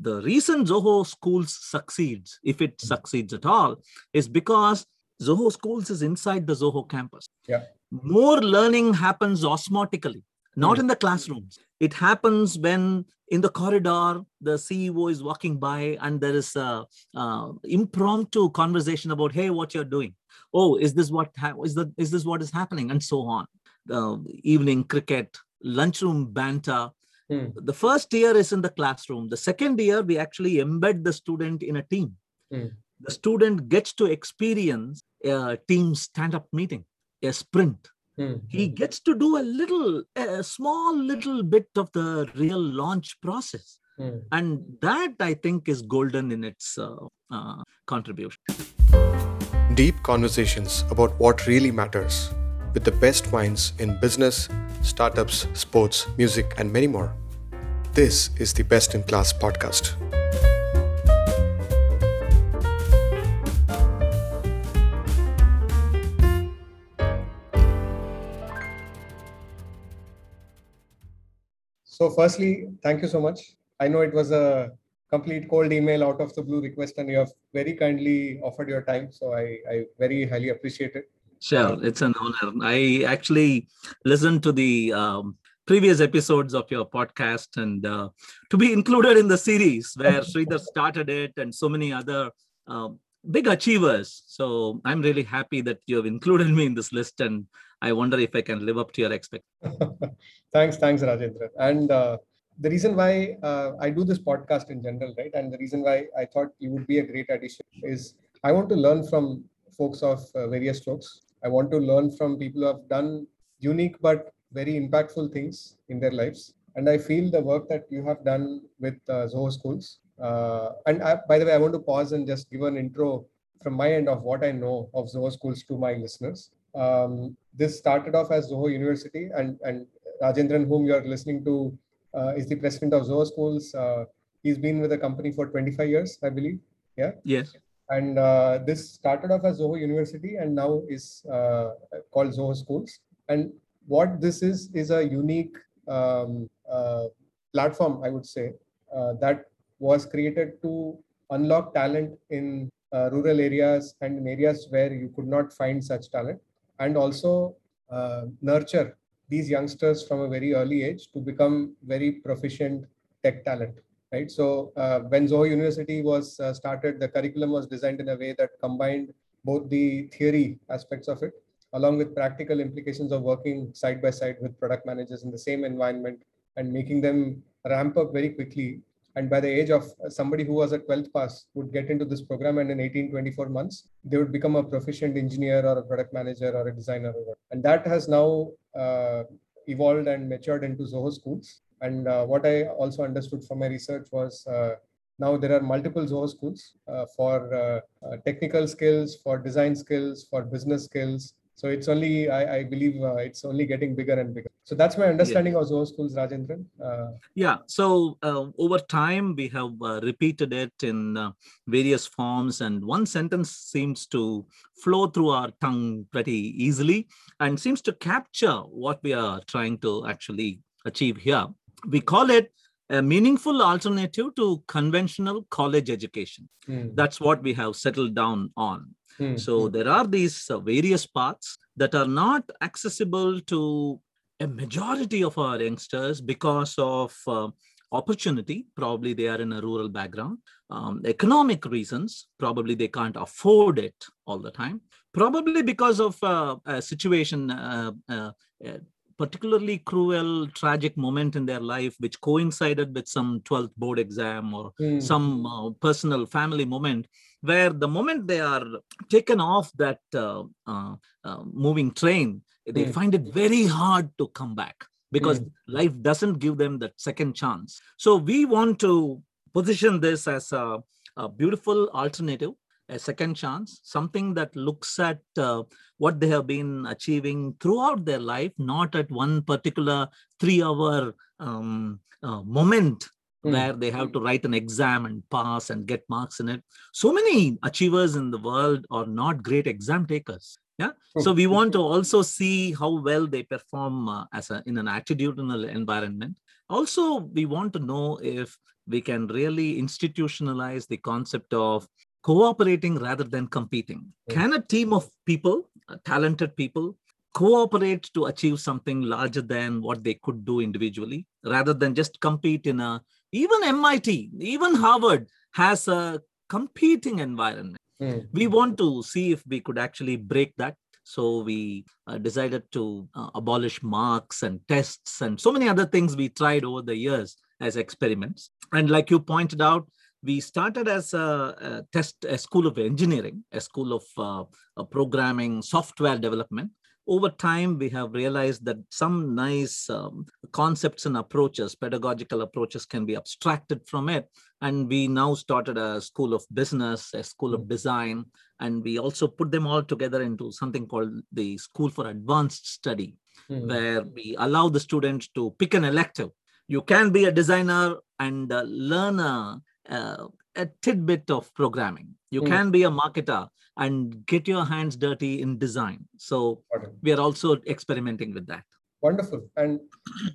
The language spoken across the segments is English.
the reason Zoho Schools succeeds, if it succeeds at all, is because Zoho Schools is inside the Zoho campus. Yeah. More learning happens osmotically, not in the classrooms. It happens when in the corridor the CEO is walking by and there is a, uh, impromptu conversation about, hey, what you're doing. Oh, is this what ha- is that is this what is happening, and so on. The evening cricket, lunchroom banter. Hmm. The first year is in the classroom. The second year, we actually embed the student in a team. Hmm. The student gets to experience a team stand-up meeting, a sprint. Hmm. He gets to do a little, a small little bit of the real launch process. Hmm. And that I think is golden in its uh, uh, contribution. Deep conversations about what really matters with the best minds in business, startups, sports, music, and many more. This is the Best in Class podcast. So, firstly, thank you so much. I know it was a complete cold email out of the blue request, and you have very kindly offered your time. So, I, I very highly appreciate it. Sure, it's an honor. I actually listened to the um, previous episodes of your podcast and uh, to be included in the series where Sridhar started it and so many other uh, big achievers. So I'm really happy that you have included me in this list and I wonder if I can live up to your expectations. thanks, thanks, Rajendra. And uh, the reason why uh, I do this podcast in general, right, and the reason why I thought you would be a great addition is I want to learn from folks of uh, various strokes. I want to learn from people who have done unique but very impactful things in their lives. And I feel the work that you have done with uh, Zoho Schools. Uh, and I, by the way, I want to pause and just give an intro from my end of what I know of Zoho Schools to my listeners. Um, this started off as Zoho University, and, and Rajendran, whom you are listening to, uh, is the president of Zoho Schools. Uh, he's been with the company for 25 years, I believe. Yeah. Yes. And uh, this started off as Zoho University and now is uh, called Zoho Schools. And what this is, is a unique um, uh, platform, I would say, uh, that was created to unlock talent in uh, rural areas and in areas where you could not find such talent, and also uh, nurture these youngsters from a very early age to become very proficient tech talent right? So uh, when Zoho University was uh, started, the curriculum was designed in a way that combined both the theory aspects of it, along with practical implications of working side by side with product managers in the same environment and making them ramp up very quickly. And by the age of somebody who was a 12th pass would get into this program and in 18, 24 months, they would become a proficient engineer or a product manager or a designer. And that has now uh, evolved and matured into Zoho schools. And uh, what I also understood from my research was uh, now there are multiple Zoho schools uh, for uh, uh, technical skills, for design skills, for business skills. So it's only, I, I believe uh, it's only getting bigger and bigger. So that's my understanding of Zoho schools, Rajendran. yeah. So over time, we have repeated it in various forms, and one sentence seems to flow through our tongue pretty easily and seems to capture what we are trying to actually achieve here we call it a meaningful alternative to conventional college education. Mm. That's what we have settled down on. Mm. So mm. there are these uh, various paths that are not accessible to a majority of our youngsters because of uh, opportunity. Probably they are in a rural background. Um, economic reasons, probably they can't afford it all the time. Probably because of uh, a situation uh, particularly cruel, tragic moment in their life, which coincided with some 12th board exam or mm. some uh, personal family moment, where the moment they are taken off that uh, uh, moving train, they mm. find it very hard to come back because mm. life doesn't give them that second chance. So we want to position this as a, a beautiful alternative a second chance, something that looks at uh, what they have been achieving throughout their life, not at one particular three hour um, uh, moment mm. where they have to write an exam and pass and get marks in it. So many achievers in the world are not great exam takers. Yeah. So we want to also see how well they perform uh, as a, in an attitudinal environment. Also, we want to know if we can really institutionalize the concept of cooperating rather than competing. Can a team of people, uh, talented people, cooperate to achieve something larger than what they could do individually rather than just compete in a even MIT, even Harvard has a competing environment. Mm. We want to see if we could actually break that. So we uh, decided to uh, abolish marks and tests and so many other things we tried over the years as experiments. And like you pointed out, we started as a, a test, a school of engineering, a school of uh, programming, software development over time, we have realized that some nice um, concepts and approaches, pedagogical approaches, can be abstracted from it. And we now started a school of business, a school of hmm. design, and we also put them all together into something called the School for Advanced Study, mm-hmm. where we allow the students to pick an elective. You can be a designer and uh, learn a, uh, a tidbit of programming. You mm. can be a marketer and get your hands dirty in design. So we are also experimenting with that. Wonderful. And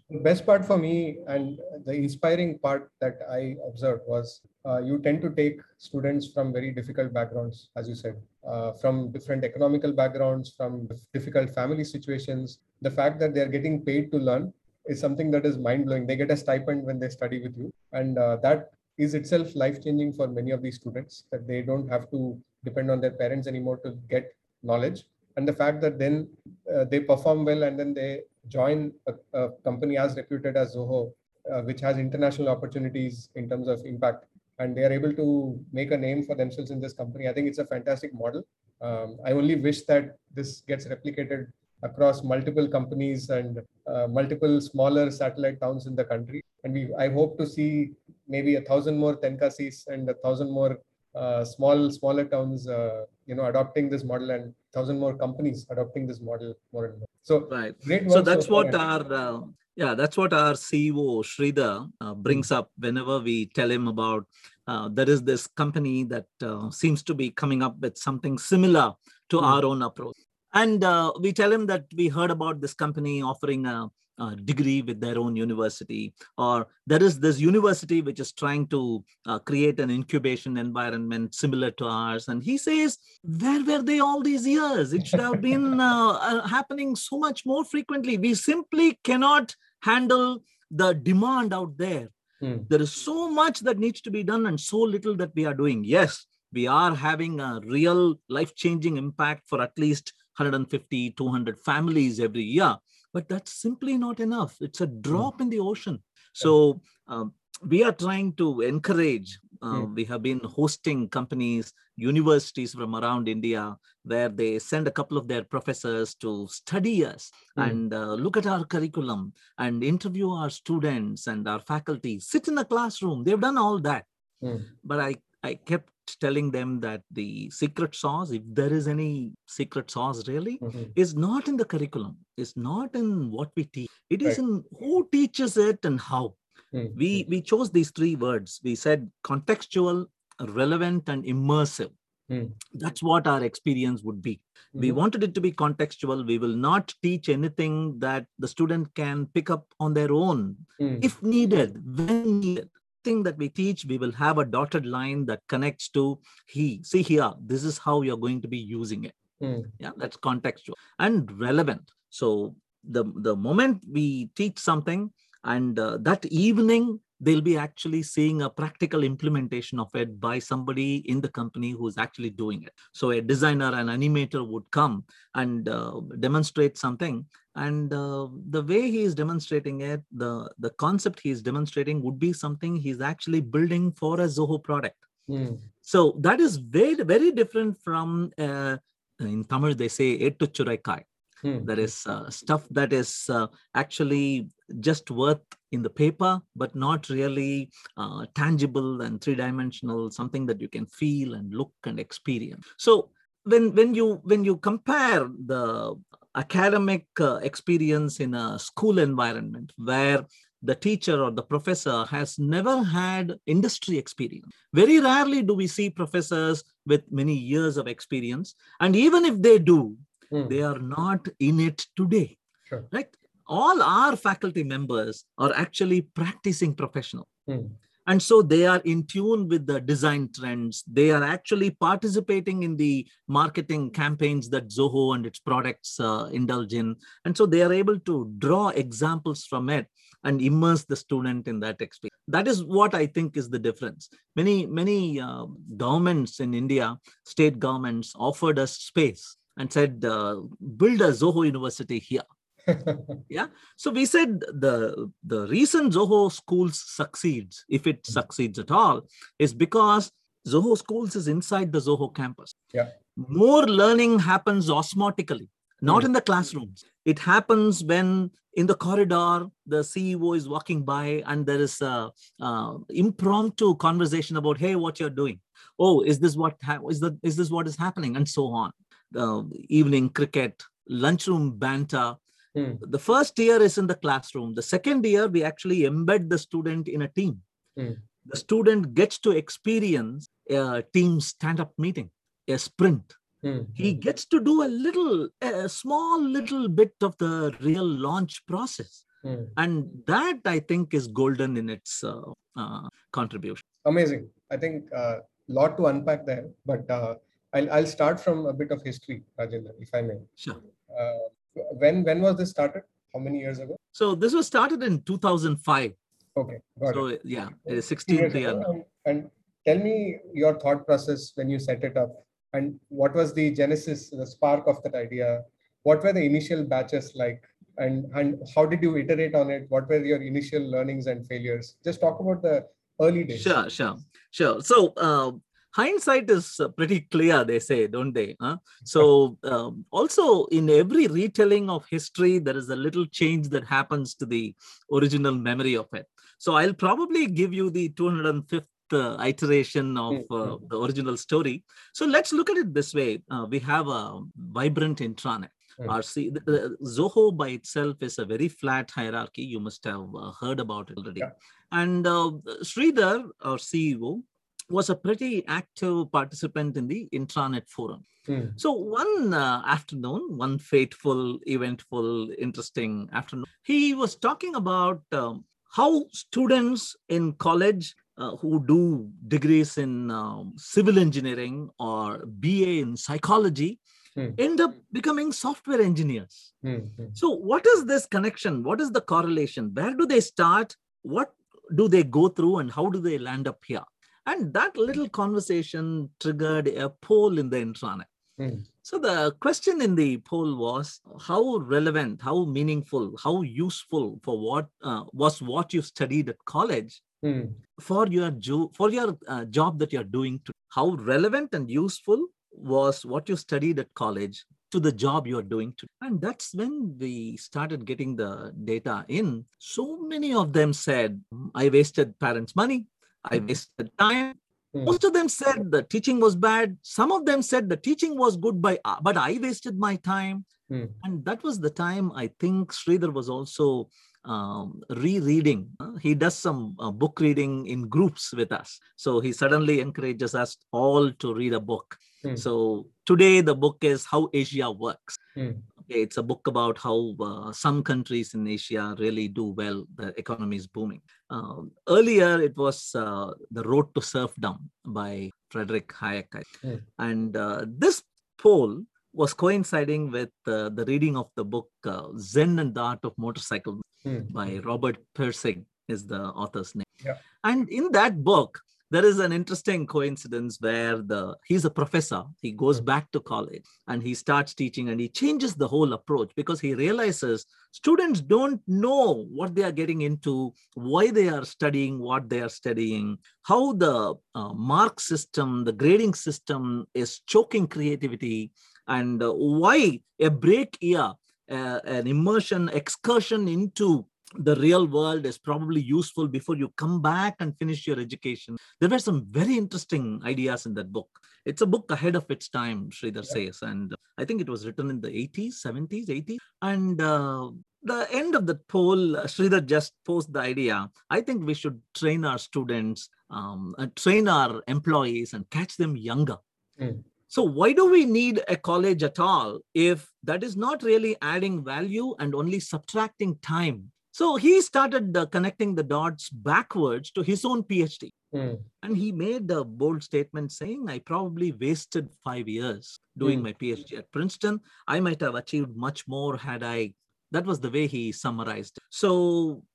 the best part for me and the inspiring part that I observed was uh, you tend to take students from very difficult backgrounds, as you said, uh, from different economical backgrounds, from difficult family situations. The fact that they're getting paid to learn is something that is mind blowing. They get a stipend when they study with you. And uh, that is itself life changing for many of these students that they don't have to depend on their parents anymore to get knowledge. And the fact that then uh, they perform well and then they join a, a company as reputed as zoho uh, which has international opportunities in terms of impact and they are able to make a name for themselves in this company i think it's a fantastic model. Um, i only wish that this gets replicated across multiple companies and uh, multiple smaller satellite towns in the country. And we i hope to see maybe a thousand more Tenkasis and a thousand more uh, small smaller towns uh, you know adopting this model and thousand more companies adopting this model more and more so right so that's so what our uh, yeah that's what our ceo sridhar uh, brings mm-hmm. up whenever we tell him about uh, there is this company that uh, seems to be coming up with something similar to mm-hmm. our own approach and we tell him that we heard about this company offering a uh, degree with their own university or there is this university which is trying to uh, create an incubation environment similar to ours and he says where were they all these years? It should have been uh, uh, happening so much more frequently. We simply cannot handle the demand out there. Hmm. there is so much that needs to be done and so little that we are doing. Yes we are having a real life changing impact for at least 150 200 families every year but that's simply not enough. It's a hmm. drop mm. in the ocean. So um, we are trying to encourage. Uh, mm. We have been hosting companies, universities from around India, where they send a couple of their professors to study us mm. and uh, look at our curriculum and interview our students and our faculty, sit in a classroom. They've done all that. Hmm. But I, I kept telling them that the secret sauce, if there is any secret sauce really, mm-hmm. is not in the curriculum, is not in what we teach. It is right. in who teaches it and how. Mm-hmm. We we chose these three words. We said contextual, relevant, and immersive. Mm. That's what our experience would be. Mm-hmm. We wanted it to be contextual. We will not teach anything that the student can pick up on their own mm. if needed, when needed everything that we teach, we will have a dotted line that connects to he. See here, this is how you're going to be using it. Mm. Yeah, that's contextual and relevant. So the the moment we teach something, and uh, that evening they'll be actually seeing a practical implementation of it by somebody in the company who's actually doing it. So a designer, an animator would come and uh, demonstrate something. And uh, the way he is demonstrating it, the, the concept he is demonstrating would be something he's actually building for a Zoho product. Mm. So that is very, very different from, uh, in Tamil, they say, ettu churaikai. Hmm. There is uh, stuff that is uh, actually just worth in the paper, but not really uh, tangible and three dimensional, something that you can feel and look and experience. So when, when, you, when you compare the academic uh, experience in a school environment where the teacher or the professor has never had industry experience. Very rarely do we see professors with many years of experience. And even if they do, mm. they are not in it today sure. right all our faculty members are actually practicing professional mm. And so they are in tune with the design trends. They are actually participating in the marketing campaigns that zoho and its products uh, indulge in. And so they are able to draw examples from it and immerse the student in that experience. That is what i think is the difference. Many many uh, governments in india state governments offered us space and said uh, build a zoho university here yeah. So we said the the reason zoho schools succeeds if it succeeds at all is because zoho schools is inside the zoho campus. Yeah. More learning happens osmotically not mm. in the classrooms. It happens when in the corridor the ceo is walking by and there is a, a impromptu conversation about hey what you're doing? Oh is this what ha- is that is this what is happening? and so on. The evening cricket lunchroom banter Hmm. The first year is in the classroom. The second year, we actually embed the student in a team. Hmm. The student gets to experience a team stand up meeting, a sprint. Hmm. He gets to do a little, a small little bit of the real launch process. Hmm. And that I think is golden in its uh, uh, contribution. Amazing. I think a uh, lot to unpack there, but uh, I'll, I'll start from a bit of history, Rajendra, if I may. Sure. Uh, when when was this started? How many years ago? So this was started in 2005. Okay, got so it. yeah, it is 16th year. And, and tell me your thought process when you set it up, and what was the genesis, the spark of that idea? What were the initial batches like? And, and how did you iterate on it? What were your initial learnings and failures? Just talk about the early days. Sure, sure, sure. So uh, hindsight is uh, pretty clear they say don't they huh? so um, also in every retelling of history there is a little change that happens to the original memory of it so i'll probably give you the 205th uh, iteration of uh, mm-hmm. the original story so let's look at it this way uh, we have a vibrant intranet Mm. RC, the, Zoho by itself is a very flat hierarchy. You must have uh, heard about it already. Yeah. And uh, Sridhar, our CEO, was a pretty active participant in the intranet forum. Hmm. So one uh, afternoon, one fateful, eventful, interesting afternoon, he was talking about um, how students in college uh, who do degrees in um, civil engineering or BA in psychology hmm. end up becoming software engineers. Hmm. So, what is this connection? What is the correlation? Where do they start? What do they go through, and how do they land up here? And that little conversation triggered a poll in the intranet. Mm. So the question in the poll was how relevant, how meaningful, how useful for what uh, was what you studied at college mm. for your jo- for your uh, job that you're doing. To how relevant and useful was what you studied at college to the job you're doing to and that's when we started getting the data in so many of them said i wasted parents money I wasted time. Mm. Most of them said the teaching was bad. Some of them said the teaching was good, by, uh, but I wasted my time. Mm. And that was the time I think Sridhar was also um, rereading. Uh, he does some uh, book reading in groups with us. So he suddenly encourages us all to read a book. Mm. So today the book is How Asia Works. Mm. It's a book about how uh, some countries in Asia really do well. The economy is booming. Um, earlier, it was uh, The Road to Serfdom by Frederick Hayek. Mm. And uh, this poll was coinciding with uh, the reading of the book uh, Zen and the Art of Motorcycle mm. by Robert Pirsig is the author's name. Yeah. And in that book, there is an interesting coincidence where the he's a professor he goes hmm. back to college and he starts teaching and he changes the whole approach because he realizes students don't know what they are getting into why they are studying what they are studying how the uh, mark system the grading system is choking creativity and uh, why a break year uh, an immersion excursion into the real world is probably useful before you come back and finish your education. There were some very interesting ideas in that book. It's a book ahead of its time, Sridhar yeah. says. And I think it was written in the 80s, 70s, 80s. And uh, the end of the poll, Sridhar just posed the idea. I think we should train our students, um, train our employees, and catch them younger. Mm. So, why do we need a college at all if that is not really adding value and only subtracting time So he started uh, connecting the dots backwards to his own PhD. Mm. And he made a bold statement saying, I probably wasted five years doing Mm. my PhD at Princeton. I might have achieved much more had I. That was the way he summarized. it. So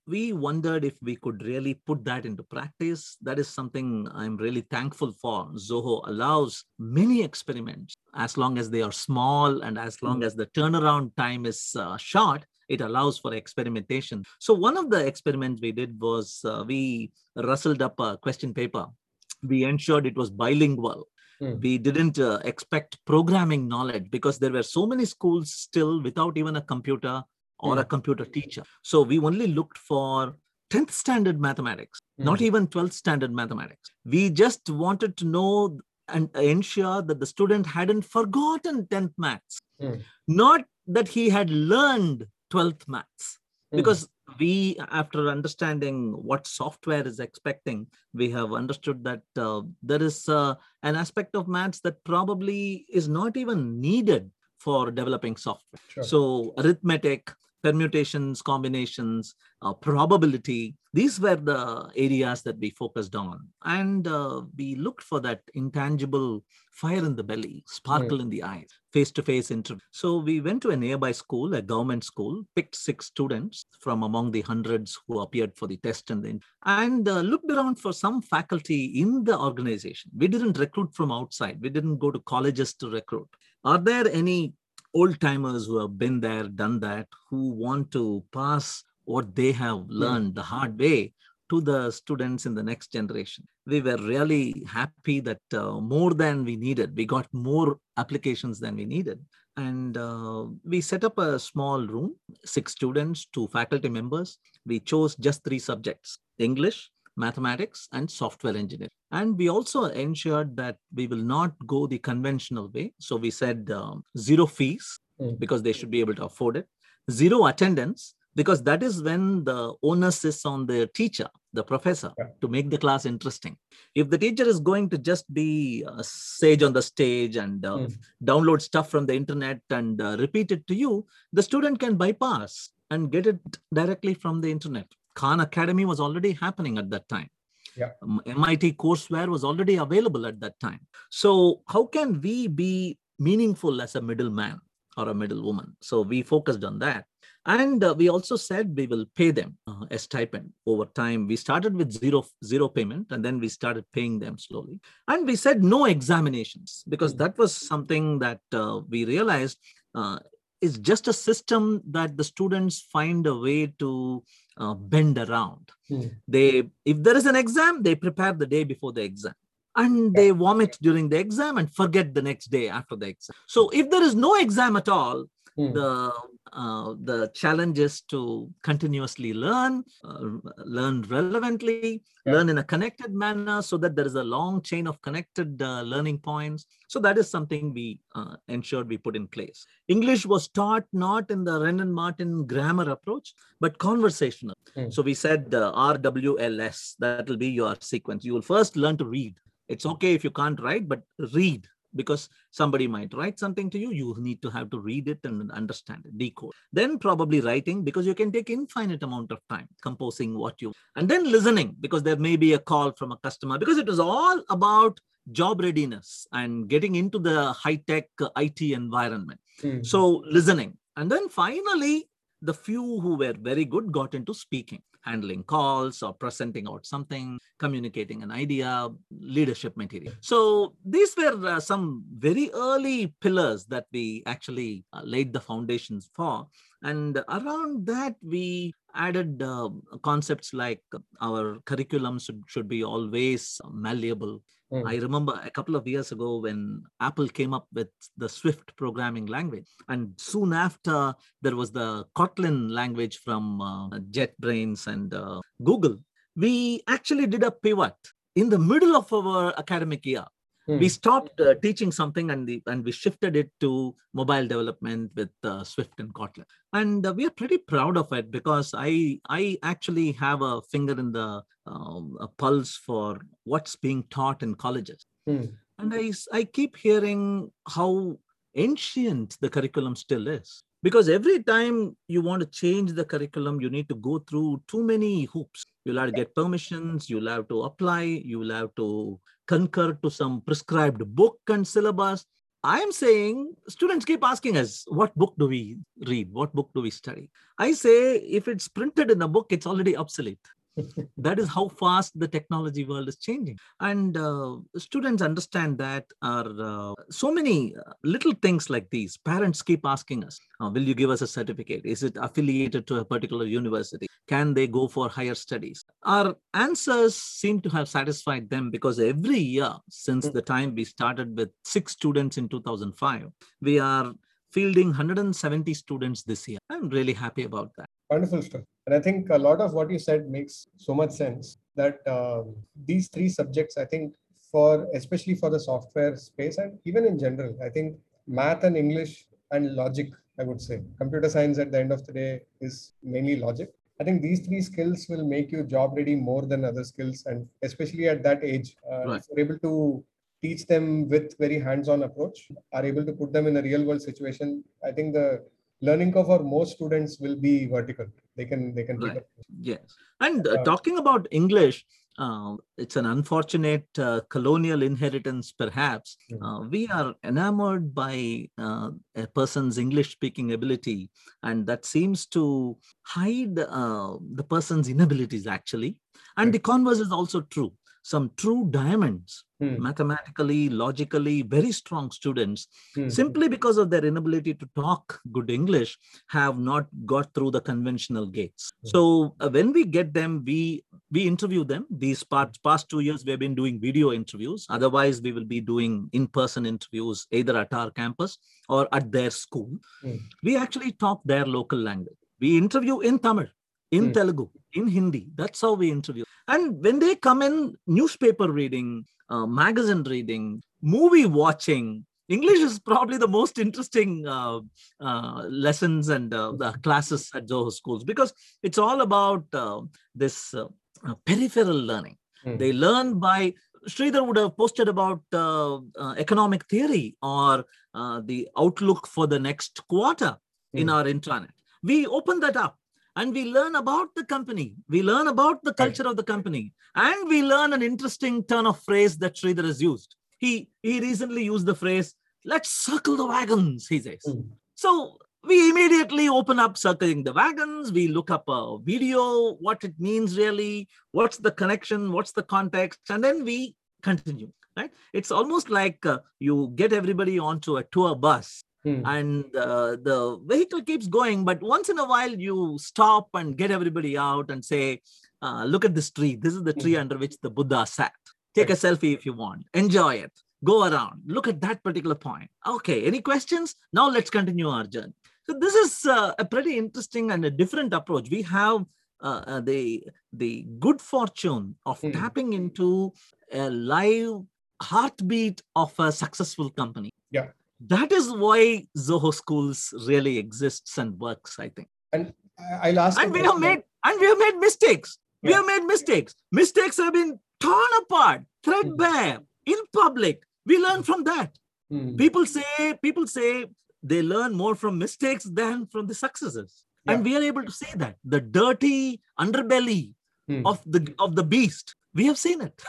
we wondered if we could really put that into practice. That is something I'm really thankful for. Zoho allows many experiments as long as they are small and as long as the turnaround time is uh, short. It allows for experimentation. So one of the experiments we did was uh, we rustled up a question paper. We ensured it was bilingual. Hmm. We didn't uh, expect programming knowledge because there were so many schools still without even a computer or a Hmm. computer teacher. So we only looked for 10th standard mathematics, not Mm. even 12th standard mathematics. We just wanted to know and ensure that the student hadn't forgotten 10th maths, Mm. not that he had learned 12th maths Mm. because we after understanding what software is expecting we have understood that uh, there is uh, an aspect of maths that probably is not even needed for developing software Sure. so arithmetic permutations combinations uh, probability these were the areas that we focused on. And uh, we looked for that intangible fire in the belly sparkle in the eyes face-to-face interview so we went to a nearby school a government school picked six students from among the hundreds who appeared for the test and the and uh, looked around for some faculty in the organization. We didn't recruit from outside. We didn't go to colleges to recruit. Are there any old timers who have been there done that who want to pass what they have learned the hard way to the students in the next generation. We were really happy that uh, more than we needed, we got more applications than we needed. And uh, we set up a small room, six students, two faculty members. We chose just three subjects English, mathematics, and software engineering. And we also ensured that we will not go the conventional way. So we said um, zero fees Mm. because they should be able to afford it, zero attendance because that is when the onus is on the teacher, the professor, Yeah. to make the class interesting. If the teacher is going to just be a sage on the stage and uh, Mm. download stuff from the internet and uh, repeat it to you, the student can bypass and get it directly from the internet. Khan Academy was already happening at that time. Yeah. Um, MIT courseware was already available at that time. So, how can we be meaningful as a middleman or a middlewoman? So, we focused on that. And uh, we also said we will pay them uh, a stipend over time. We started with zero zero payment, and then we started paying them slowly. And we said no examinations because that was something that uh, we realized uh, is just a system that the students find a way to uh, bend around. Mm. They, if there is an exam, they prepare the day before the exam. And they vomit during the exam and forget the next day after the exam. So, if there is no exam at all, Mm. the uh, the challenge is to continuously learn uh, learn relevantly Yeah. learn in a connected manner so that there is a long chain of connected uh, learning points so that is something we uh, ensured we put in place english was taught not in the Wren and Martin grammar approach but conversational Hmm. so we said uh, rwls that will be your sequence you will first learn to read it's okay if you can't write but read because somebody might write something to you you need to have to read it and understand it decode. Then probably writing because you can take infinite amount of time composing what you and then listening because there may be a call from a customer because it is all about job readiness and getting into the high tech it environment. Mm. so listening. And then finally the few who were very good got into speaking handling calls or presenting out something communicating an idea leadership material. So these were uh, some very early pillars that we actually uh, laid the foundations for. And around that we added uh, concepts like our curriculum should, should be always malleable Mm. I remember a couple of years ago when Apple came up with the Swift programming language, and soon after there was the Kotlin language from uh, JetBrains and uh, Google. We actually did a pivot in the middle of our academic year. We stopped uh, teaching something and, the, and we shifted it to mobile development with uh, Swift and Kotlin. And uh, we are pretty proud of it because I I actually have a finger in the um, a pulse for what's being taught in colleges. Mm. And I keep hearing how ancient the curriculum still is. Because every time you want to change the curriculum, you need to go through too many hoops. You'll have to get permissions, you'll have to apply, you'll have to concur to some prescribed book and syllabus. I'm saying students keep asking us, what book do we read? What book do we study? I say, if it's printed in a book, it's already obsolete that is how fast the technology world is changing. And uh, students understand that are uh, so many uh, little things like these. Parents keep asking us uh, will you give us a certificate? Is it affiliated to a particular university? Can they go for higher studies? Our answers seem to have satisfied them because every year since the time we started with six students in 2005 we are fielding 170 students this year. I'm really happy about that Wonderful stuff. And I think a lot of what you said makes so much sense that um, these three subjects, I think, for especially for the software space and even in general, I think math and English and logic, I would say, computer science at the end of the day is mainly logic. I think these three skills will make you job ready more than other skills, and especially at that age, uh, right. if you're able to teach them with very hands-on approach, are able to put them in a real-world situation. I think the learning curve for most students will be vertical. They can they can right. yes. And uh, talking about english uh, it's an unfortunate uh, colonial inheritance perhaps. Mm-hmm. we are enamored by uh, a person's english speaking ability and that seems to hide uh, the person's inabilities actually. And the converse is also true. Some true diamonds, hmm. mathematically, logically, very strong students, hmm. simply because of their inability to talk good English, have not got through the conventional gates. Hmm. So uh, when we get them, we we interview them. These past, past two years, we've been doing video interviews. Otherwise, we will be doing in-person interviews either at our campus or at their school. Hmm. We actually talk their local language. We interview in Tamil, in hmm. Telugu, in Hindi. That's how we interview. And when they come in, newspaper reading, uh, magazine reading, movie watching, English is probably the most interesting uh, uh, lessons and uh, the classes at Zoho schools because it's all about uh, this uh, uh, peripheral learning. Mm. They learn by Sridhar would have posted about economic theory or the outlook for the next quarter mm. in hmm. our intranet. We open that up and we learn about the company. We learn about the culture of the company. And we learn an interesting turn of phrase that Sridhar has used. He, he recently used the phrase, let's circle the wagons, he says. Mm. So we immediately open up circling the wagons. We look up a video, what it means really, what's the connection, what's the context, and then we continue. Right? It's almost like uh, you get everybody onto a tour bus Hmm. And uh, the vehicle keeps going, but once in a while you stop and get everybody out and say, uh, look at this tree. This is the tree hmm. under which the Buddha sat. Take right. a selfie if you want. Enjoy it. Go around. Look at that particular point. Okay, any questions? Now let's continue our journey. So this is uh, a pretty interesting and a different approach. We have uh, uh, the the good fortune of mm. tapping into a live heartbeat of a successful company. Yeah that is why Zoho Schools really exists and works, I think. And I'll ask. And we have made and we have made mistakes. Yeah. We have made mistakes. Mistakes have been torn apart, threadbare mm. in public. We learn from that. Mm. People say people say they learn more from mistakes than from the successes. Yeah. And we are able to say that the dirty underbelly mm. of the of the beast. We have seen it.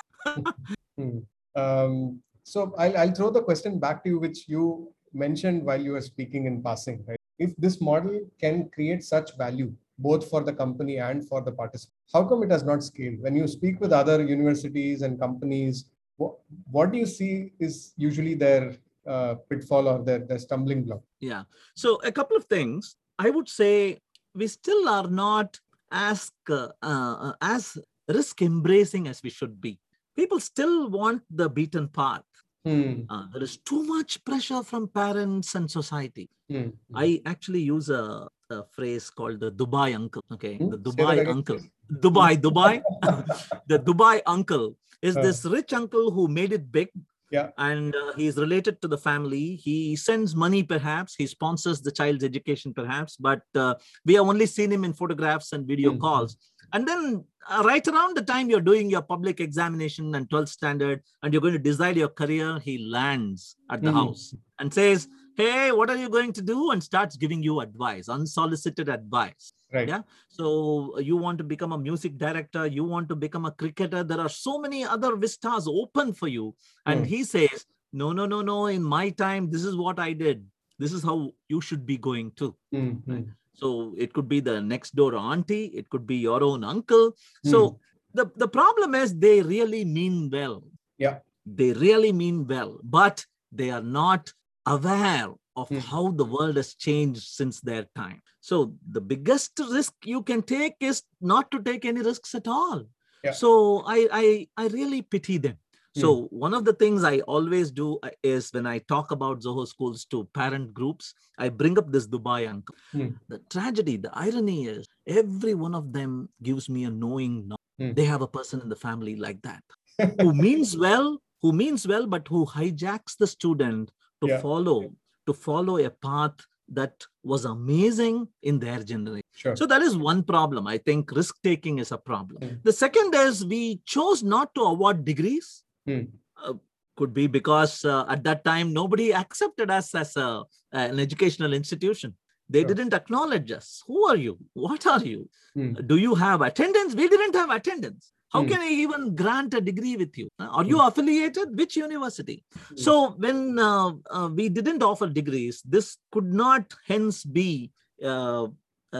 Hmm. um, so I'll, I'll throw the question back to you, which you mentioned while you were speaking in passing. Right? If this model can create such value, both for the company and for the participant, how come it has not scaled? When you speak with other universities and companies, what, what do you see is usually their uh, pitfall or their, their stumbling block? Yeah. So a couple of things. I would say we still are not as uh, uh, as risk embracing as we should be. People still want the beaten path. Hmm. Uh, there is too much pressure from parents and society. Hmm. I actually use a, a, phrase called the Dubai uncle. Okay, hmm? the Dubai uncle. Dubai, Dubai. the Dubai uncle is uh. this rich uncle who made it big. Yeah. And uh, he's related to the family. He sends money, perhaps. He sponsors the child's education, perhaps. But uh, we have only seen him in photographs and video mm-hmm. calls. And then uh, right around the time you're doing your public examination and 12th standard and you're going to decide your career, he lands at the mm-hmm. house and says, hey what are you going to do and starts giving you advice unsolicited advice Right. Yeah. so you want to become a music director you want to become a cricketer there are so many other vistas open for you and Hmm. he says no no no no in my time this is what i did this is how you should be going to Mm, mm, so it could be the next door auntie it could be your own uncle so Hmm. the, the problem is they really mean well Yeah. they really mean well but they are not aware of Hmm. how the world has changed since their time so the biggest risk you can take is not to take any risks at all Yeah. so i i i really pity them so one of the things i always do uh, is when i talk about zoho schools to parent groups i bring up this dubai uncle Hmm. the tragedy the irony is every one of them gives me a knowing no- Hmm. they have a person in the family like that who means well who means well but who hijacks the student to Yeah. follow to follow a path that was amazing in their generation Sure. so that is one problem i think risk taking is a problem Hmm. the second is we chose not to award degrees Hmm. Uh, could be because uh, at that time nobody accepted us as a, an educational institution they Sure. didn't acknowledge us who are you what are you Hmm. do you have attendance we didn't have attendance how Hmm. can i even grant a degree with you Uh, are you affiliated which university Hmm. so when uh, uh, we didn't offer degrees this could not hence be uh,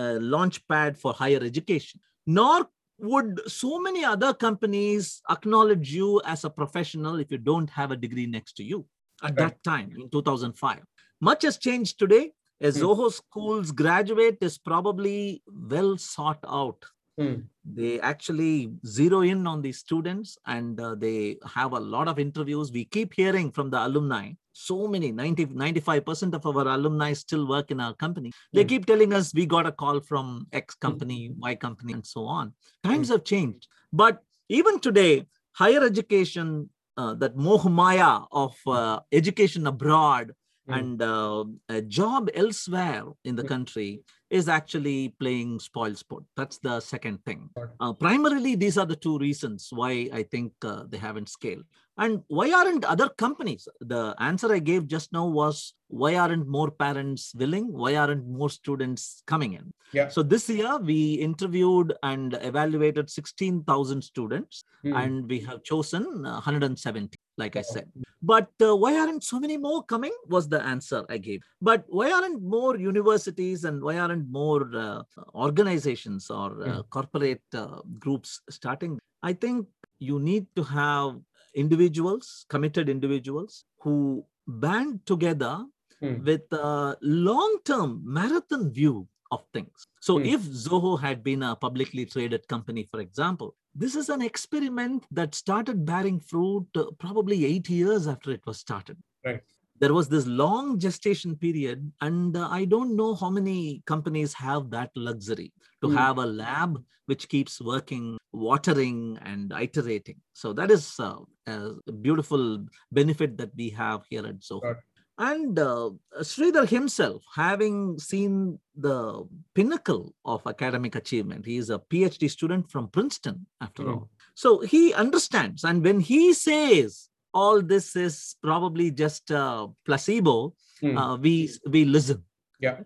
a launch pad for higher education nor would so many other companies acknowledge you as a professional if you don't have a degree next to you at that time in 2005 much has changed today. A Hmm. zoho schools graduate is probably well sought out Hmm. they actually zero in on these students and uh, they have a lot of interviews. We keep hearing from the alumni. So many 90 95% of our alumni still work in our company. They Hmm. keep telling us we got a call from x company y company and so on. Times have changed. But even today higher education uh, that mohmaya of uh, education abroad Hmm. and uh, a job elsewhere in the Hmm. country is actually playing spoil sport. That's the second thing. Uh, primarily, these are the two reasons why I think uh, they haven't scaled. And why aren't other companies? The answer I gave just now was why aren't more parents willing? Why aren't more students coming in? Yeah. So this year we interviewed and evaluated 16,000 students Hmm. and we have chosen uh, 170, like I said. But uh, why aren't so many more coming? Was the answer I gave. But why aren't more universities and why aren't more uh, organizations or uh, Hmm. corporate uh, groups starting? I think you need to have individuals, committed individuals who band together Hmm. with a long term marathon view of things. So, Hmm. if Zoho had been a publicly traded company, for example, this is an experiment that started bearing fruit uh, probably eight years after it was started. Right. There was this long gestation period, and uh, I don't know how many companies have that luxury to Hmm. have a lab which keeps working, watering, and iterating. So, that is uh, a beautiful benefit that we have here at Zoho. Got And uh, Sridhar himself, having seen the pinnacle of academic achievement, he is a PhD student from Princeton, after Hmm. all. So he understands. And when he says all this is probably just a placebo, Hmm. uh, we, we listen. Yeah.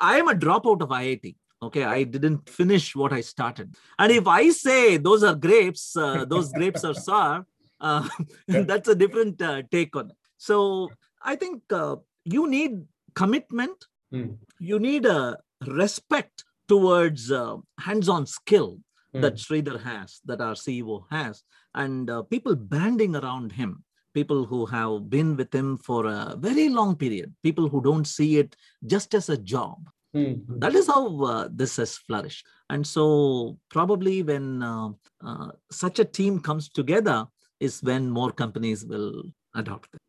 I am a dropout of IIT. Okay, I didn't finish what I started. And if I say those are grapes, uh, those grapes are sour, uh, that's a different uh, take on it. So I think uh, you need commitment, Hmm. you need a respect towards uh, hands-on skill Hmm. that Sridhar has, that our CEO has, and uh, people banding around him, people who have been with him for a very long period, people who don't see it just as a job. Hmm. That is how uh, this has flourished. And so, probably when uh, uh, such a team comes together, is when more companies will adopt it.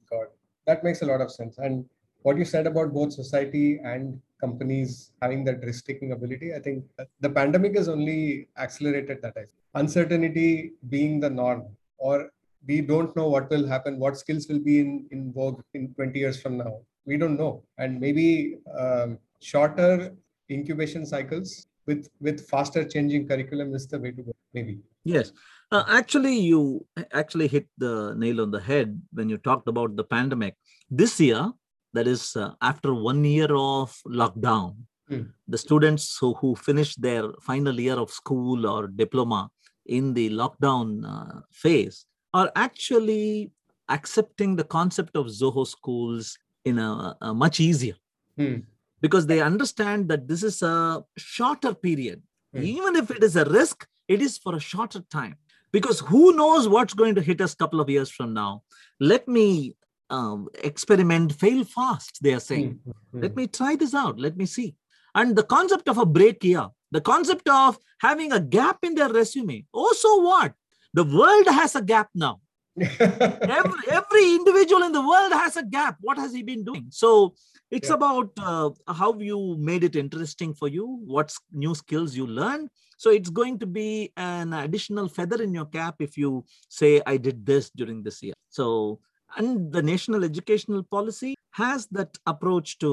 That makes a lot of sense. And what you said about both society and companies having that risk taking ability, I think the pandemic has only accelerated that. Uncertainty being the norm, or we don't know what will happen, what skills will be in, in vogue in 20 years from now. We don't know. And maybe um, shorter incubation cycles with, with faster changing curriculum is the way to go. Maybe. Yes. Uh, actually, you actually hit the nail on the head when you talked about the pandemic. This year, that is uh, after one year of lockdown Hmm. the students who, who finished their final year of school or diploma in the lockdown uh, phase are actually accepting the concept of zoho schools in a, a much easier Hmm. because they understand that this is a shorter period Hmm. even if it is a risk it is for a shorter time because who knows what's going to hit us a couple of years from now. Let me um, experiment fail fast they are saying. Hmm. Hmm. let me try this out. Let me see. And the concept of a break year the concept of having a gap in their resume. Oh so what? The world has a gap now. Every, every individual in the world has a gap. What has he been doing? So it's Yeah. about uh, how you made it interesting for you what new skills you learned so it's going to be an additional feather in your cap if you say i did this during this year. So and the national educational policy has that approach to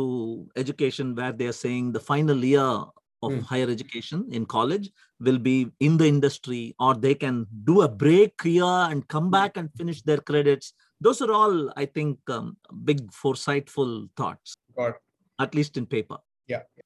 education where they are saying the final year of Hmm. higher education in college will be in the industry or they can do a break year and come back and finish their credits. Those are all i think um, big foresightful thoughts. At least in paper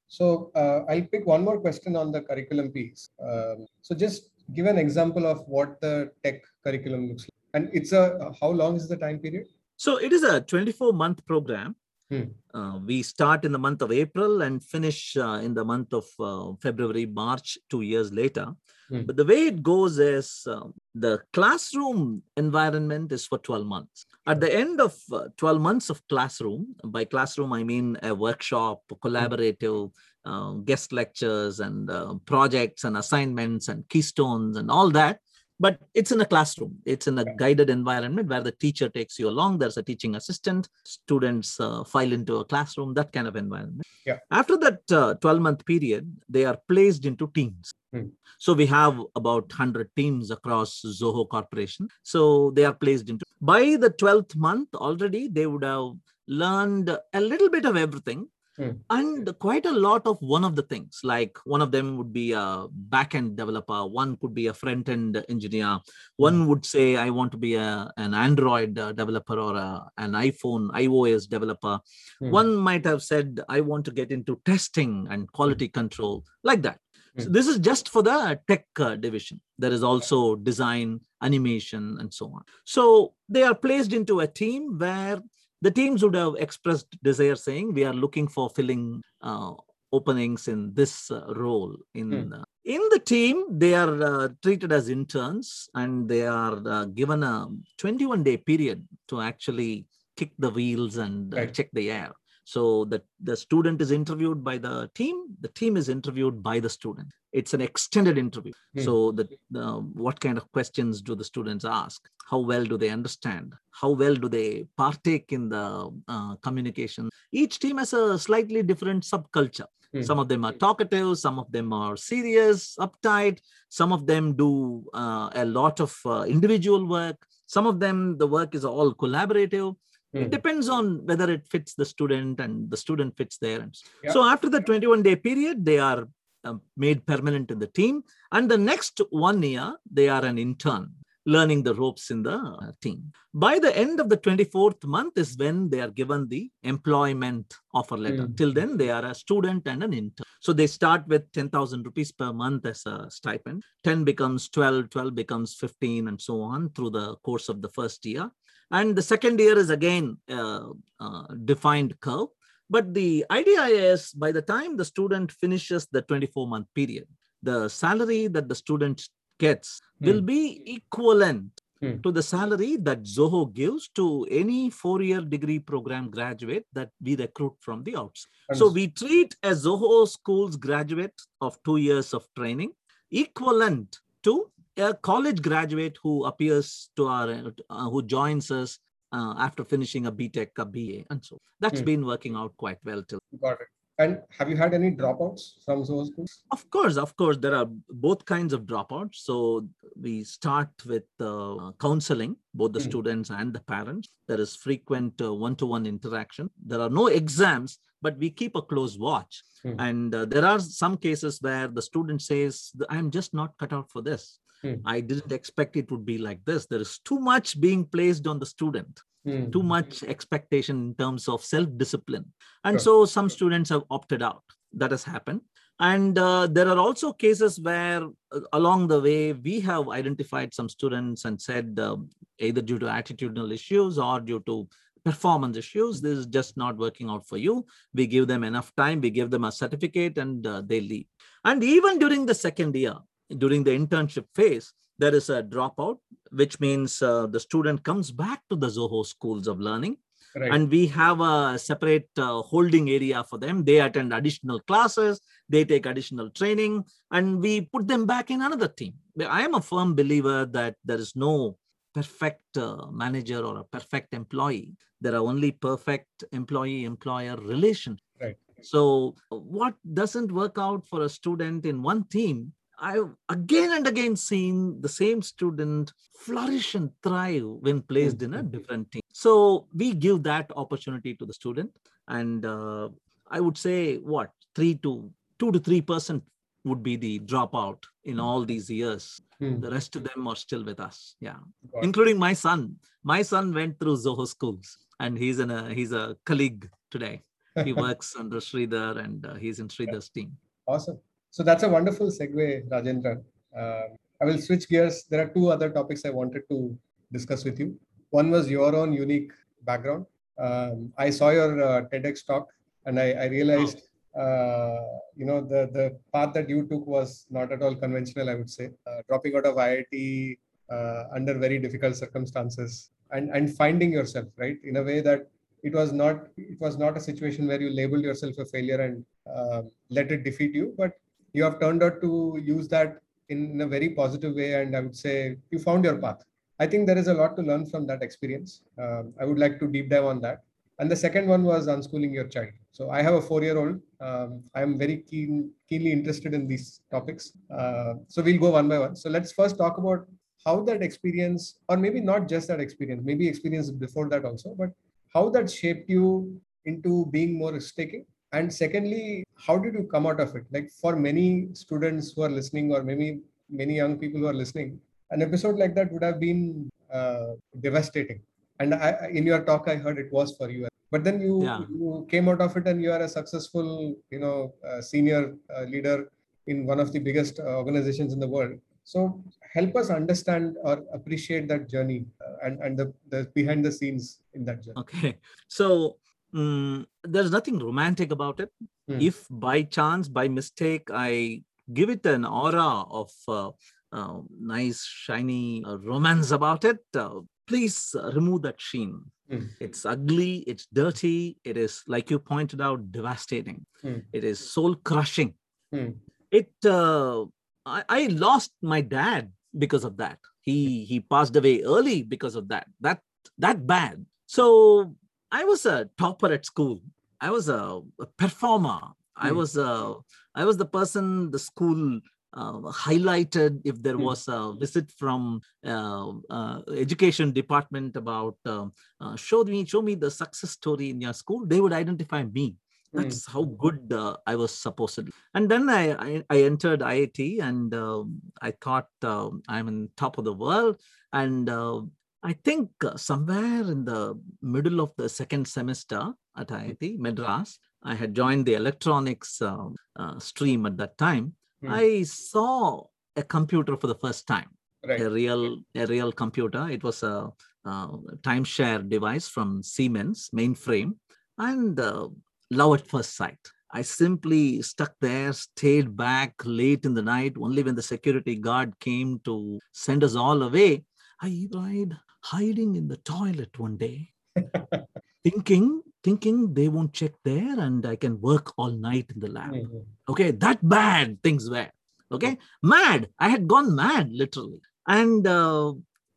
So uh, I'll pick one more question on the curriculum piece. Um, so just give an example of what the tech curriculum looks like. And it's a how long is the time period? So it is a 24 month program. Hmm. Uh, we start in the month of April and finish uh, in the month of uh, February, March, two years later. Hmm. But the way it goes is um, the classroom environment is for 12 months. At the end of uh, 12 months of classroom, by classroom, I mean a workshop, collaborative uh, guest lectures and uh, projects and assignments and keystones and all that but it's in a classroom. It's in a guided environment where the teacher takes you along. There's a teaching assistant students uh, file into a classroom that kind of environment. Yeah. after that 12 month period they are placed into teams. Hmm. so we have about 100 teams across zoho corporation. So they are placed into by the 12th month already they would have learned a little bit of everything Hmm. and quite a lot of one of the things like one of them would be a back-end developer one could be a front-end engineer one would say i want to be a, an android uh, developer or a, an iphone ios developer Hmm. one might have said i want to get into testing and quality control like that so Hmm. this is just for the tech uh, division there is also design animation and so on so they are placed into a team where the teams would have expressed desire saying we are looking for filling uh, openings in this uh, role in Hmm. uh, in the team they are uh, treated as interns and they are uh, given a 21 day period to actually kick the wheels and uh, Right. check the air so the, the student is interviewed by the team the team is interviewed by the student. It's an extended interview. Hmm. so the, the what kind of questions do the students ask? How well do they understand? How well do they partake in the uh, communication? Each team has a slightly different subculture. Hmm. some of them are talkative some of them are serious uptight. Some of them do uh, a lot of uh, individual work. Some of them the work is all collaborative Hmm. it depends on whether it fits the student and the student fits there Yeah. so after the 21 day period they are uh, made permanent in the team. And the next one year they are an intern learning the ropes in the team. By the end of the 24th month is when they are given the employment offer letter. Mm. till then they are a student and an intern. So they start with 10000 rupees per month as a stipend. 10 becomes 12 12 becomes 15 and so on through the course of the first year and the second year is again uh, uh, defined curve. But the idea is by the time the student finishes the 24 month period the salary that the student gets will be equivalent Hmm. to the salary that zoho gives to any four year degree program graduate that we recruit from the outside. So we treat a zoho schools graduate of two years of training equivalent to a college graduate who appears to our uh, who joins us uh, after finishing a btech a ba and so that's Hmm. been working out quite well till Got it. And have you had any dropouts from those schools? of course of course there are both kinds of dropouts so we start with uh, counseling both the Hmm. students and the parents there is frequent uh, one-to-one interaction there are no exams but we keep a close watch Hmm. and uh, there are some cases where the student says i'm just not cut out for this Hmm. i didn't expect it would be like this. There is too much being placed on the student Hmm. too much expectation in terms of self discipline and so some students have opted out. That has happened. And uh, there are also cases where uh, along the way we have identified some students and said um, either due to attitudinal issues or due to performance issues this is just not working out for you. We give them enough time. We give them a certificate and uh, they leave. And even during the second year during the internship phase there is a dropout which means uh, the student comes back to the zoho schools of learning. Right. and we have a separate uh, holding area for them. They attend additional classes they take additional training and we put them back in another team. I am a firm believer that there is no perfect uh, manager or a perfect employee. There are only perfect employee employer relation. Right. so what doesn't work out for a student in one team I've again and again seen the same student flourish and thrive when placed in a different team. So we give that opportunity to the student, and uh, I would say what three to two to three percent would be the dropout in all these years. Hmm. The rest of them are still with us. Yeah, including my son. My son went through Zoho schools, and he's in a he's a colleague today. He works under Sridhar, and uh, he's in Sridhar's team. Awesome. So that's a wonderful segue, Rajendran. Um, I will switch gears. There are two other topics I wanted to discuss with you. One was your own unique background. Um, I saw your uh, TEDx talk, and I, I realized, uh, you know, the the path that you took was not at all conventional. I would say, uh, dropping out of IIT uh, under very difficult circumstances, and and finding yourself right in a way that it was not it was not a situation where you labeled yourself a failure and um let it defeat you, but you have turned out to use that in, a very positive way and i would say you found your path. I think there is a lot to learn from that experience. Um, i would like to deep dive on that. And the second one was unschooling your child. So i have a four year old um, i'm very keen keenly interested in these topics. Uh, so we'll go one by one. So let's first talk about how that experience or maybe not just that experience maybe experience before that also but how that shaped you into being more risk taking and secondly how did you come out of it? Like for many students who are listening or maybe many young people who are listening an episode like that would have been uh, devastating. And I, in your talk i heard it was for you. But then you, Yeah. you came out of it and you are a successful you know uh, senior uh, leader in one of the biggest uh, organizations in the world. So help us understand or appreciate that journey uh, and, and the, the behind the scenes in that journey. Okay. So mm, there's nothing romantic about it. Hmm. If by chance, by mistake, I give it an aura of uh, uh, nice, shiny uh, romance about it, uh, please remove that sheen. Hmm. It's ugly, it's dirty, it is, like you pointed out, devastating. Hmm. It is soul crushing. Hmm. It, uh, I, I lost my dad because of that. He he passed away early because of that. That that bad. So I was a topper at school. I was a, a performer. I Hmm. was a, I was the person the school uh, highlighted if there Hmm. was a visit from uh, uh, education department about uh, uh, show me show me the success story in your school. They would identify me. Hmm. That's how good uh, I was supposedly. And then I, I, I entered IIT and um I thought um I'm in top of the world. And uh, I think uh, somewhere in the middle of the second semester at IIT Madras, I had joined the electronics uh, uh, stream at that time. Hmm. I saw a computer for the first time right a real a real computer. It was a, uh timeshare device from Siemens mainframe, and uh, love at first sight. I simply stuck there, stayed back late in the night. Only when the security guard came to send us all away, I tried hiding in the toilet one day, thinking thinking they won't check there and I can work all night in the lab. Mhm. okay that bad things were. Okay mad. I had gone mad literally. And uh,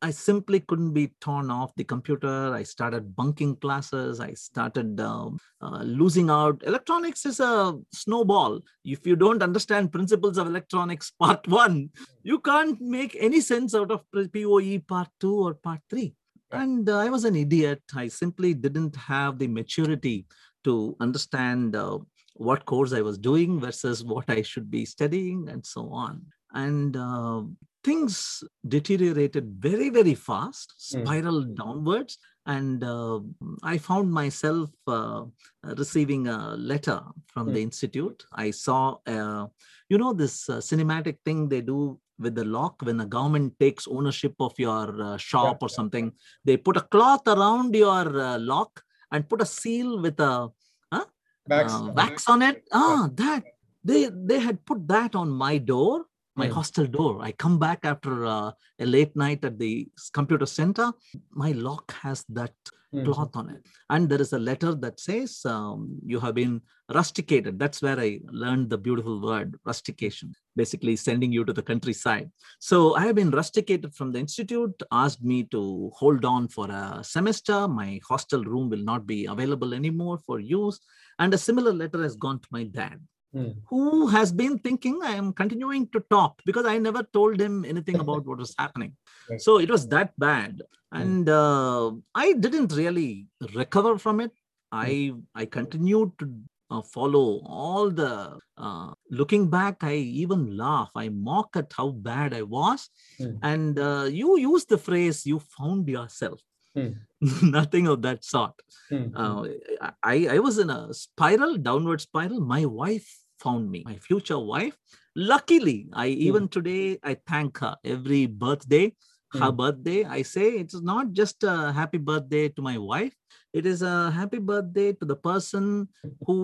i simply couldn't be torn off the computer. I started bunking classes. I started um, uh, losing out. Electronics is a snowball. If you don't understand principles of electronics part 1 you can't make any sense out of poe part 2 or part 3 and uh, i was an idiot. I simply didn't have the maturity to understand uh, what course I was doing versus what I should be studying, and so on. And uh, things deteriorated very, very fast, Mm. spiraled downwards. and uh, I found myself uh, receiving a letter from the Hmm. institute. I saw, uh, you know, this uh, cinematic thing they do with the lock when the government takes ownership of your uh, shop or yeah. something. They put a cloth around your uh, lock and put a seal with a Wax, uh, wax on it. Ah, that they they had put that on my door, my Hmm. hostel door. I come back after uh, a late night at the computer center. My lock has that Hmm. cloth on it, and there is a letter that says um, you have been rusticated. That's where I learned the beautiful word rustication, basically sending you to the countryside. So I have been rusticated from the institute. Asked me to hold on for a semester. My hostel room will not be available anymore for use. And a similar letter has gone to my dad, Hmm. who has been thinking I am continuing to talk because I never told him anything about what was happening. Right. So it was that bad. And uh, I didn't really recover from it. I, I continued to uh, follow all the uh, looking back i even laugh i mock at how bad i was Hmm. and uh, you use the phrase you found yourself Hmm. nothing of that sort Hmm. uh, I, I was in a spiral, downward spiral. My wife found me, my future wife. Luckily, I even today I thank her every birthday. Her Hmm. birthday, I say it's not just a happy birthday to my wife. It is a happy birthday to the person who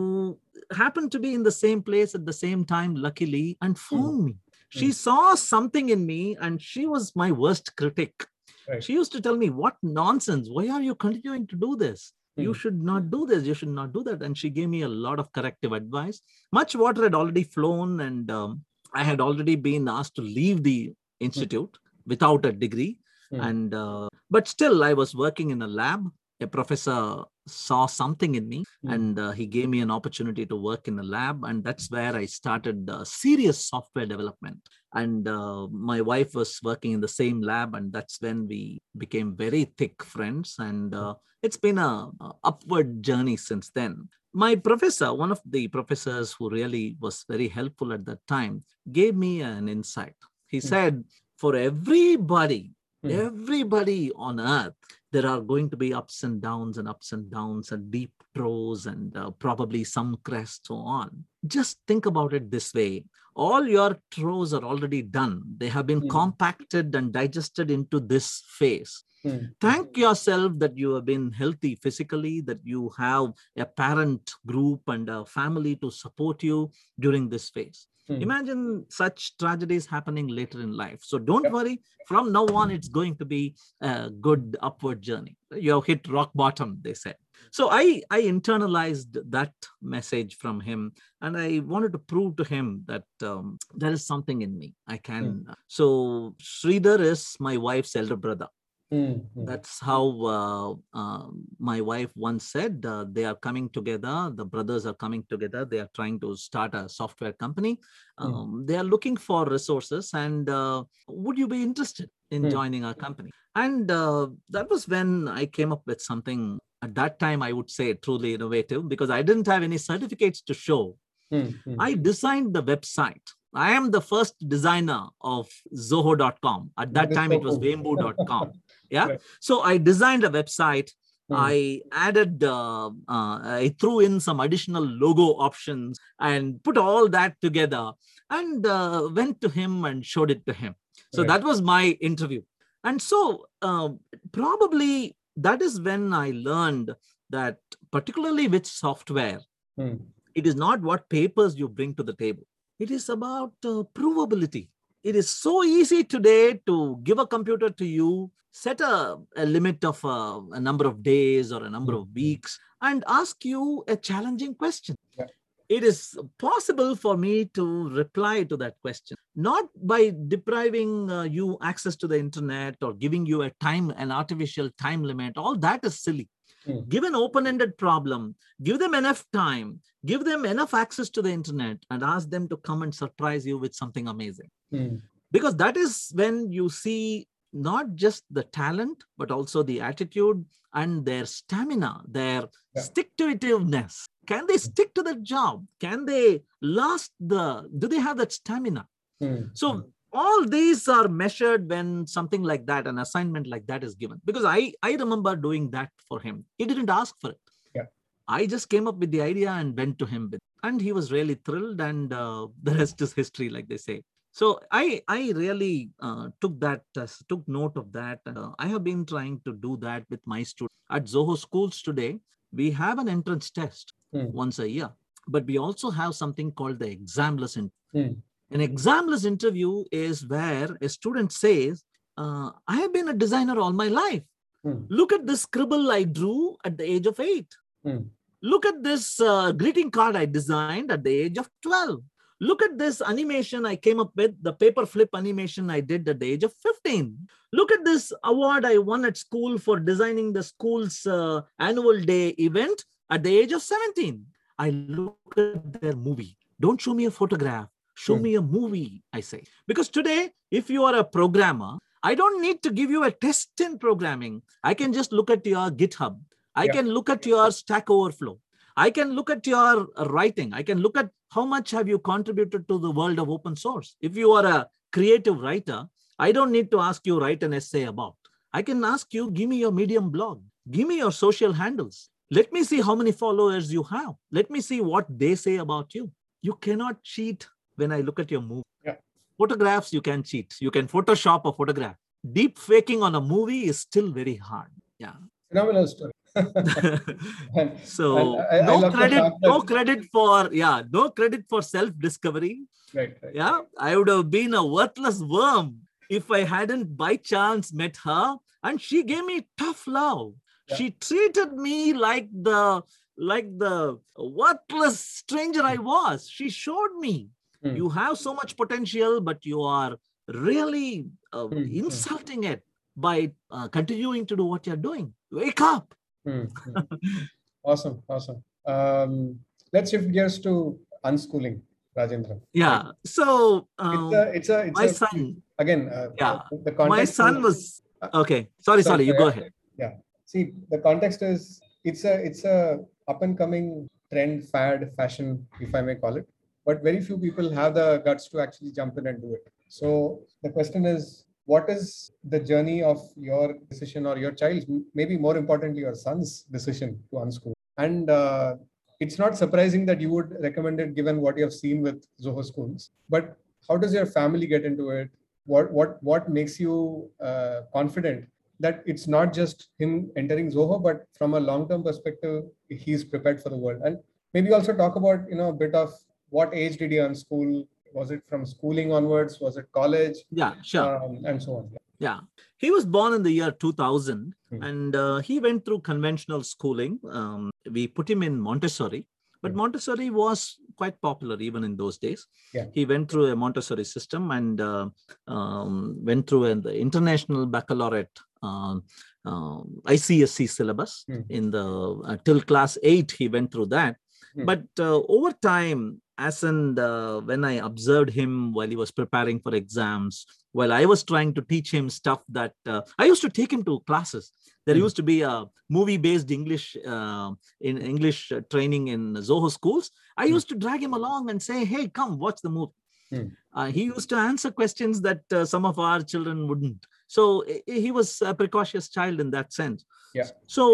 happened to be in the same place at the same time, luckily, and found me. She Hmm. saw something in me, and she was my worst critic. Right. She used to tell me, What nonsense? Why are you continuing to do this? You Hmm. should not do this. You should not do that. And she gave me a lot of corrective advice. Much water had already flown, and um, I had already been asked to leave the institute without a degree. Hmm. And uh, but still, I was working in a lab. A professor saw something in me, Hmm. and uh, he gave me an opportunity to work in a lab, and that's where I started uh, serious software development. And uh, my wife was working in the same lab, and that's when we became very thick friends. And uh, it's been a, a upward journey since then. My professor, one of the professors who really was very helpful at that time, gave me an insight. He Hmm. said, "For everybody, Hmm. everybody on earth." There are going to be ups and downs and ups and downs and deep throws and uh, probably some crests so on. Just think about it this way all your throws are already done. They have been Hmm. compacted and digested into this phase. Hmm. Thank yourself that you have been healthy physically, that you have a parent group and a family to support you during this phase. Hmm. Imagine such tragedies happening later in life. So don't Yep. worry. From now on, it's going to be a good upward journey. You have hit rock bottom, they said. So I, I internalized that message from him and I wanted to prove to him that um, there is something in me. I can. So Sridhar is my wife's elder brother. Hmm. Hmm. That's how uh, uh, my wife once said uh, they are coming together. The brothers are coming together. They are trying to start a software company. Hmm. Um, They are looking for resources. And uh, would you be interested in Hmm. joining our company? And uh, that was when I came up with something at that time, I would say truly innovative because I didn't have any certificates to show. Hmm. Hmm. I designed the website. I am the first designer of Zoho.com. At that time, so it was cool. Vembu.com. Yeah. Right. So I designed a website. Hmm. I added, uh, uh, I threw in some additional logo options and put all that together and uh, went to him and showed it to him. So Right. that was my interview. And so uh, probably that is when I learned that, particularly with software, Hmm. it is not what papers you bring to the table it is about uh, provability it is so easy today to give a computer to you set a, a limit of uh, a number of days or a number of Mhm. weeks and ask you a challenging question Yeah. it is possible for me to reply to that question not by depriving uh, you access to the internet or giving you a time an artificial time limit all that is silly Hmm. give an open-ended problem give them enough time give them enough access to the internet and ask them to come and surprise you with something amazing Hmm. because that is when you see not just the talent but also the attitude and their stamina their Yeah. stick to itiveness can they stick to the job can they last the do they have that stamina Hmm. so all these are measured when something like that, an assignment like that is given. Because I, I remember doing that for him. He didn't ask for it. Yeah. I just came up with the idea and went to him with, and he was really thrilled, and uh, the rest is history, like they say. So I, I really uh, took that, uh, took note of that. Uh, I have been trying to do that with my students at Zoho schools today. We have an entrance test Hmm. once a year, but we also have something called the examless interview. An examless interview is where a student says, uh, I have been a designer all my life. Hmm. Look at this scribble I drew at the age of eight. Hmm. Look at this uh, greeting card I designed at the age of 12. Look at this animation I came up with, the paper flip animation I did at the age of 15. Look at this award I won at school for designing the school's uh, annual day event at the age of 17. I look at their movie. Don't show me a photograph. Show Hmm. me a movie, I say. Because today, if you are a programmer, I don't need to give you a test in programming. I can just look at your GitHub. I Yeah. can look at your Stack Overflow. I can look at your writing. I can look at how much have you contributed to the world of open source. If you are a creative writer, I don't need to ask you write an essay about. I can ask you, give me your Medium blog. Give me your social handles. Let me see how many followers you have. Let me see what they say about you. You cannot cheat when I look at your movie. Yeah. Photographs, you can cheat. You can Photoshop a photograph. Deep faking on a movie is still very hard. Yeah. Phenomenal story. And- so And I- I no the credit, no credit for yeah, no credit for self-discovery. right, right. Yeah, I would have been a worthless worm if I hadn't by chance met her, and she gave me tough love. Yeah. She treated me like the like the worthless stranger I was. She showed me Hmm. you have so much potential, but you are really uh, hmm. insulting it by uh, continuing to do what you're doing. Wake up. Hmm, hmm. awesome, awesome. Um, let's shift gears to unschooling, Rajendra. Yeah. So it's um, a, it's a, it's my a, son, again. Uh, Yeah. The my son was okay. Sorry, sorry. You go ahead. Yeah. See, the context is it's a it's a up and coming trend, fad, fashion, if I may call it. But very few people have the guts to actually jump in and do it. So the question is, what is the journey of your decision or your child's, maybe more importantly, your son's decision to unschool? And uh, it's not surprising that you would recommend it given what you have seen with Zoho schools. But how does your family get into it? What what what makes you uh, confident that it's not just him entering Zoho, but from a long-term perspective, he's prepared for the world. And maybe also talk about you know a bit of what age did he unschool? Was it from schooling onwards? Was it college? Yeah, sure. Um, and so on. Yeah. He was born in the year 2000 Hmm. and uh, he went through conventional schooling. Um, we put him in Montessori, but Hmm. Montessori was quite popular even in those days. Yeah. He went through a Montessori system and uh, um, went through an the international baccalaureate um, um, ICSC syllabus Hmm. in the uh, till class eight. He went through that, Hmm. but uh, over time, as and uh, when I observed him while he was preparing for exams, while I was trying to teach him stuff that uh, I used to take him to classes. There Hmm. used to be a movie-based English uh, in English uh, training in Zoho schools. I Hmm. used to drag him along and say, "Hey, come watch the movie." Hmm. Uh, he used to answer questions that uh, some of our children wouldn't. So he was a precocious child in that sense. Yeah. So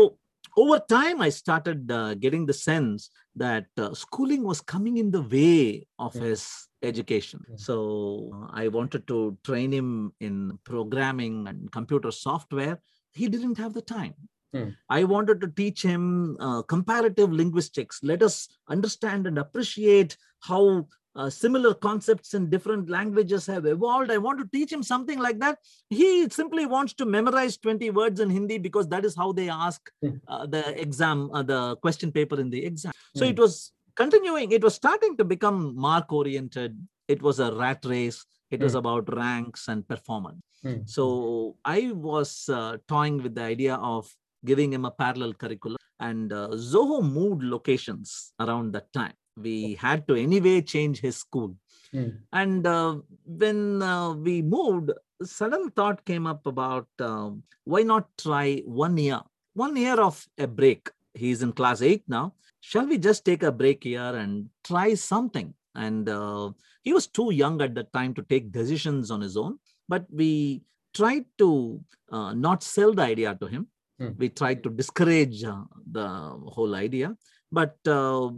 over time, I started uh, getting the sense that uh, schooling was coming in the way of Hmm. his education. Hmm. So uh, I wanted to train him in programming and computer software. He didn't have the time. Hmm. I wanted to teach him uh, comparative linguistics. Let us understand and appreciate how uh, similar concepts in different languages have evolved. I want to teach him something like that. He simply wants to memorize 20 words in Hindi because that is how they ask uh, the exam, uh, the question paper in the exam. So Hmm. it was continuing, it was starting to become mark oriented. It was a rat race. It was Hmm. about ranks and performance. Hmm. So I was uh, toying with the idea of giving him a parallel curriculum, and uh, Zoho moved locations around that time. We had to anyway change his school. Hmm. And uh, when uh, we moved, sudden thought came up about um, why not try one year, one year of a break. He's in class eight now. Shall we just take a break here and try something? And uh, he was too young at that time to take decisions on his own, but we tried to uh, not sell the idea to him. Hmm. We tried to discourage uh, the whole idea. But uh,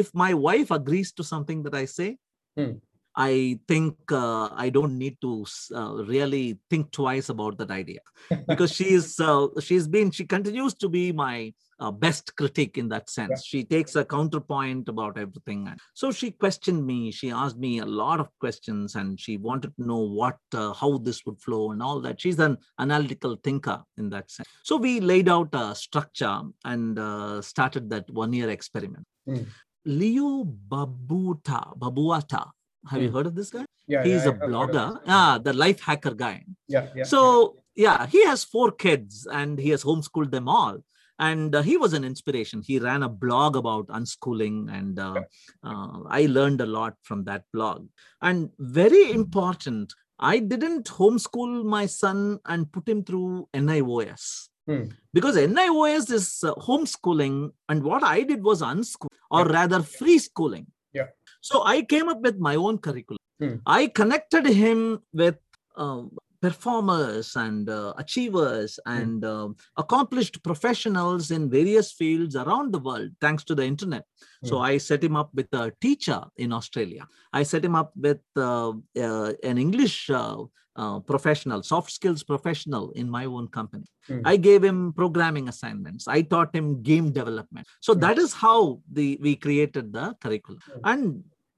if my wife agrees to something that I say, Hmm. I think uh, I don't need to uh, really think twice about that idea because she is uh, she's been she continues to be my uh, best critic in that sense. She takes a counterpoint about everything. And so she questioned me. She asked me a lot of questions, and she wanted to know what uh, how this would flow and all that. She's an analytical thinker in that sense. So we laid out a structure and uh, started that one year experiment. Hmm. Leo Babuta Babauta. Have you Hmm. heard of this guy? Yeah, He's yeah, a I have blogger. Ah, the life hacker guy. Yeah, yeah. So yeah, he has four kids and he has homeschooled them all. And uh, he was an inspiration. He ran a blog about unschooling, and uh, uh, I learned a lot from that blog. And very important, I didn't homeschool my son and put him through NIOS Hmm. because NIOS is uh, homeschooling, and what I did was unschool, or Yeah. rather free schooling. Yeah. So I came up with my own curriculum. Hmm. I connected him with uh, performers and uh, achievers Hmm. and uh, accomplished professionals in various fields around the world, thanks to the internet. So Hmm. I set him up with a teacher in Australia. I set him up with uh, uh, an English uh, uh, professional, soft skills professional in my own company. Hmm. I gave him programming assignments. I taught him game development. So Hmm. that is how the we created the curriculum. Hmm. And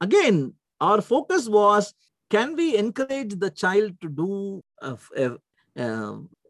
again, our focus was can we encourage the child to do a- a-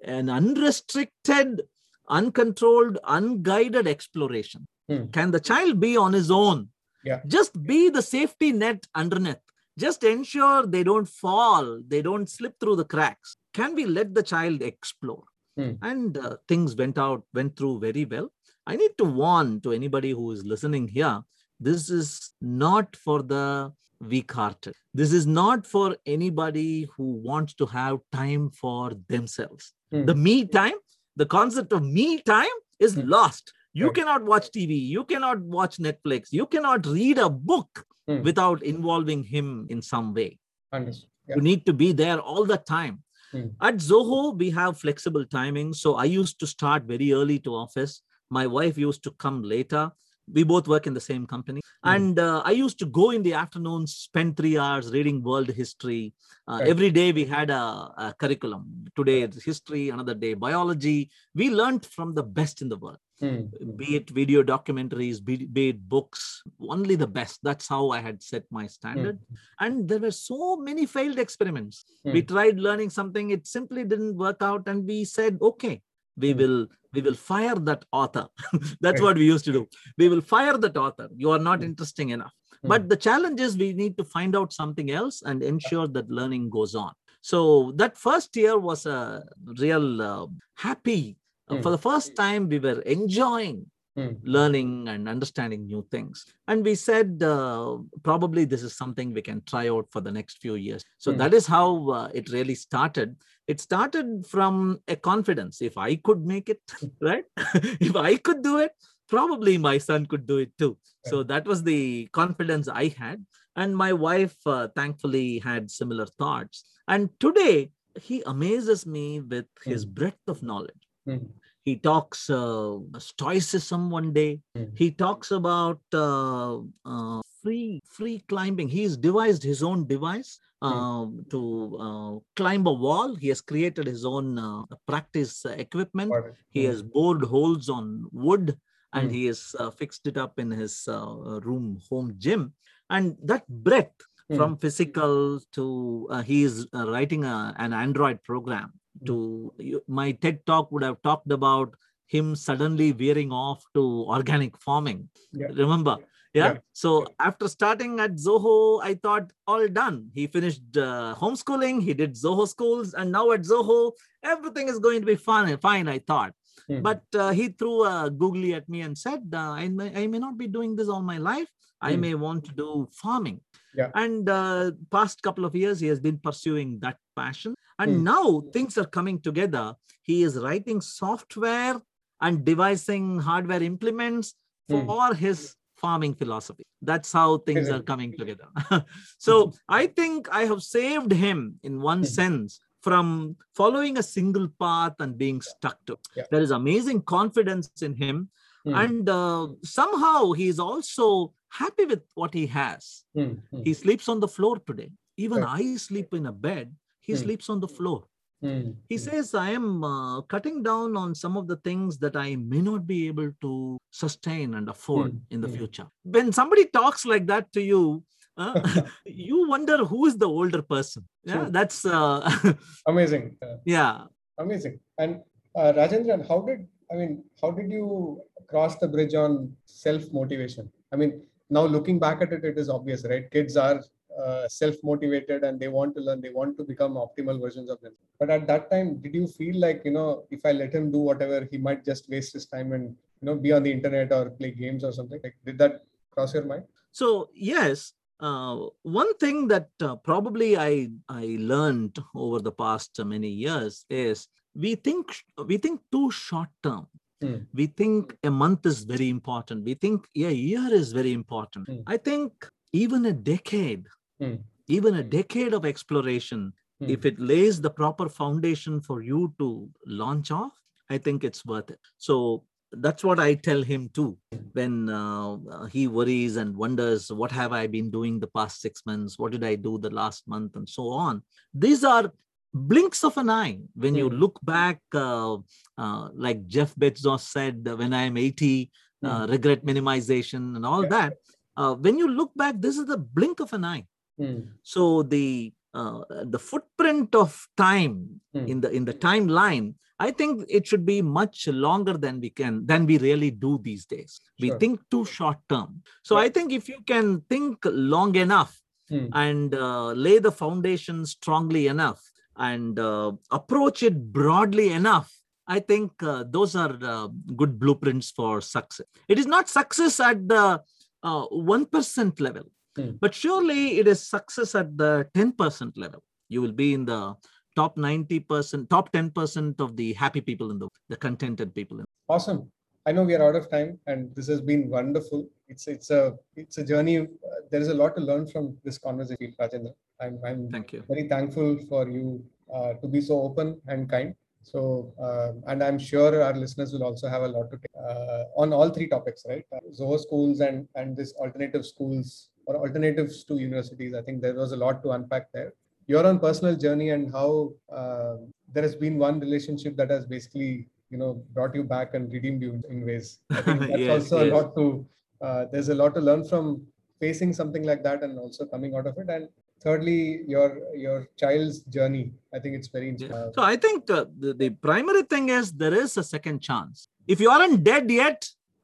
an unrestricted, uncontrolled, unguided exploration? Hmm. Can the child be on his own? Yeah. Just be the safety net underneath. Just ensure they don't fall, they don't slip through the cracks. Can we let the child explore? Hmm. And uh, things went out, went through very well. I need to warn to anybody who is listening here this is not for the weak hearted. This is not for anybody who wants to have time for themselves. Hmm. The me time, the concept of me time is Hmm. lost. You Right. cannot watch TV, you cannot watch Netflix, you cannot read a book Hmm. without involving him in some way. Understood. Yeah. You need to be there all the time. Hmm. At Zoho, we have flexible timings. So I used to start very early to office. My wife used to come later. We both work in the same company. Hmm. And uh, I used to go in the afternoon, spend three hours reading world history. Uh, Right. Every day we had a, a curriculum. Today it's history, another day biology. We learned from the best in the world. Hmm. be it video documentaries, be, be it books, only the best. That's how I had set my standard. And there were so many failed experiments. We Hmm. tried learning something, it simply didn't work out, and we said, okay, we Hmm. will we will fire that author. That's what we used to do. We will fire that author. You are not Hmm. interesting enough. Hmm. But the challenge is we need to find out something else and ensure that learning goes on. So that first year was a real uh, happy. For the first time, we were enjoying Hmm. learning and understanding new things. And we said, uh, probably this is something we can try out for the next few years. So Hmm. that is how uh, it really started. It started from a confidence. If I could make it, right? if I could do it, probably my son could do it too. So that was the confidence I had. And my wife, uh, thankfully, had similar thoughts. And today, he amazes me with his Hmm. breadth of knowledge Hmm. He talks uh, stoicism one day Hmm. he talks about uh, uh, free free climbing he's devised his own device Hmm. um, to uh, climb a wall he has created his own uh, practice equipment Got it. he Hmm. has bored holes on wood and Hmm. he has uh, fixed it up in his uh, room home gym and that breadth Hmm. from physical to uh, he is uh, writing a, an android program Hmm. To you- my ted talk would have talked about him suddenly veering off to organic farming Yeah. remember yeah? Yeah. so after starting at zoho i thought all done he finished uh, homeschooling he did zoho schools and now at zoho everything is going to be fine fine i thought Hmm. but uh, he threw a googly at me and said uh, I, may, I may not be doing this all my life i Hmm. may want to do farming Yeah. and uh, past couple of years he has been pursuing that passion and Hmm. now things are coming together he is writing software and devising hardware implements Hmm. for his farming philosophy. That's how things are coming together. so I think I have saved him in one Mhm. sense from following a single path and being stuck to. Yeah. There is amazing confidence in him. Hmm, And uh, somehow he is also happy with what he has. hmm, hmm, He sleeps on the floor today. Even Right. I sleep in a bed. He Hmm. sleeps on the floor. hmm, He says, I am uh, cutting down on some of the things that I may not be able to sustain and afford Hmm, in the future. When somebody talks like that to you, uh, you wonder who is the older person. Yeah, True. that's, uh, Amazing. Uh, yeah. Amazing. And uh, Rajendran, how did I mean? How did you cross the bridge on self motivation? I mean, now looking back at it, it is obvious, right? Kids are uh, self motivated and they want to learn. They want to become optimal versions of them. But at that time, did you feel like you know, if I let him do whatever, he might just waste his time and you know be on the internet or play games or something? Like, did that cross your mind? So yes, uh, one thing that uh, probably I I learned over the past many years is we think we think too short term. Hmm. We think a month is very important. We think a year is very important. Hmm. I think even a decade, Hmm. even a decade of exploration, Hmm. if it lays the proper foundation for you to launch off, I think it's worth it. So that's what I tell him too. When uh, he worries and wonders, what have I been doing the past six months? What did I do the last month? And so on. These are blinks of an eye. When you Hmm. look back, uh, uh, like Jeff Bezos said, when I'm 80, uh, regret minimization and all Yeah. that. Uh, when you look back, this is the blink of an eye Hmm. so the uh, the footprint of time Hmm. in the in the timeline i think it should be much longer than we can than we really do these days we think too short term so Yeah. i think if you can think long enough Hmm. and uh, lay the foundation strongly enough and uh, approach it broadly enough i think uh, those are uh, good blueprints for success it is not success at the uh, 1% level Hmm. but surely it is success at the 10% level you will be in the top 90% top 10% of the happy people in the the contented people in Awesome. I know we are out of time, and this has been wonderful. It's it's a it's a journey. Uh, there is a lot to learn from this conversation, Rajendra. I'm I'm thank you very thankful for you uh, to be so open and kind. So, um, and I'm sure our listeners will also have a lot to take uh, on all three topics, right? Uh, Zoho schools and and this alternative schools or alternatives to universities. I think there was a lot to unpack there. Your own personal journey and how uh, there has been one relationship that has basically you know brought you back and redeemed you in, ways. I think that's Yes, also a lot to. Uh, there's a lot to learn from facing something like that and also coming out of it and thirdly your your child's journey i think it's very Yeah. inspiring So I think uh, the, the primary thing is there is a second chance. If you aren't dead yet,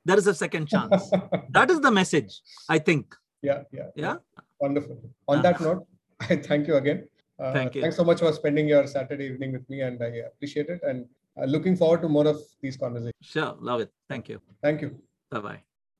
there is a second chance. that is the message, I think. yeah yeah Yeah. wonderful on Uh, that note i thank you again uh, Thank you. thanks so much for spending your saturday evening with me and i appreciate it and uh, looking forward to more of these conversations Sure. Love it. Thank you. thank you Bye bye.